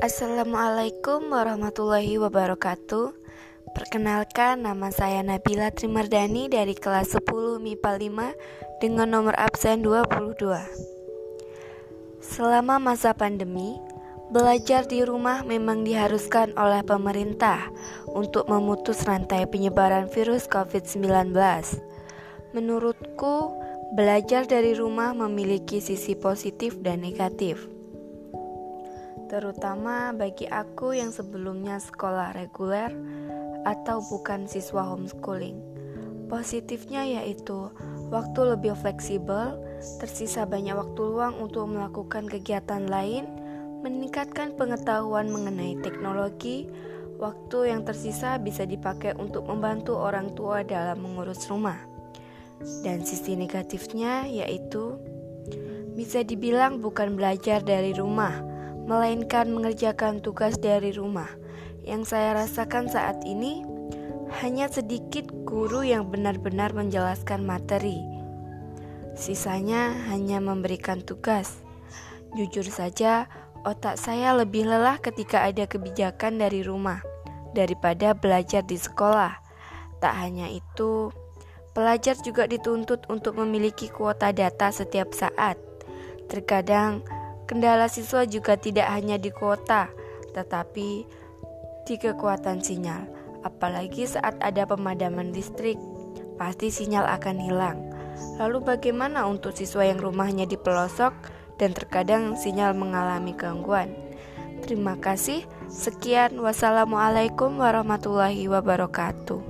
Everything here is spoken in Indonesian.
Assalamualaikum warahmatullahi wabarakatuh. Perkenalkan nama saya Nabila Trimardani dari kelas 10 MIPA 5 dengan nomor absen 22 Selama masa pandemi, belajar di rumah memang diharuskan oleh pemerintah untuk memutus rantai penyebaran virus COVID-19 Menurutku, Belajar dari rumah memiliki sisi positif dan negatif, terutama bagi aku yang sebelumnya sekolah reguler atau bukan siswa homeschooling. Positifnya yaitu waktu lebih fleksibel, tersisa banyak waktu luang untuk melakukan kegiatan lain, meningkatkan pengetahuan mengenai teknologi, waktu yang tersisa bisa dipakai untuk membantu orang tua dalam mengurus rumah. Dan sisi negatifnya yaitu bisa dibilang bukan belajar dari rumah, melainkan mengerjakan tugas dari rumah. Yang saya rasakan saat ini hanya sedikit guru yang benar-benar menjelaskan materi. Sisanya hanya memberikan tugas. Jujur saja, otak saya lebih lelah ketika ada kebijakan dari rumah daripada belajar di sekolah. Tak hanya itu, Pelajar juga dituntut untuk memiliki kuota data setiap saat. Terkadang, kendala siswa juga tidak hanya di kuota, tetapi di kekuatan sinyal. Apalagi saat ada pemadaman listrik, pasti sinyal akan hilang. Lalu bagaimana untuk siswa yang rumahnya di pelosok dan terkadang sinyal mengalami gangguan? Terima kasih. Sekian, wassalamualaikum warahmatullahi wabarakatuh.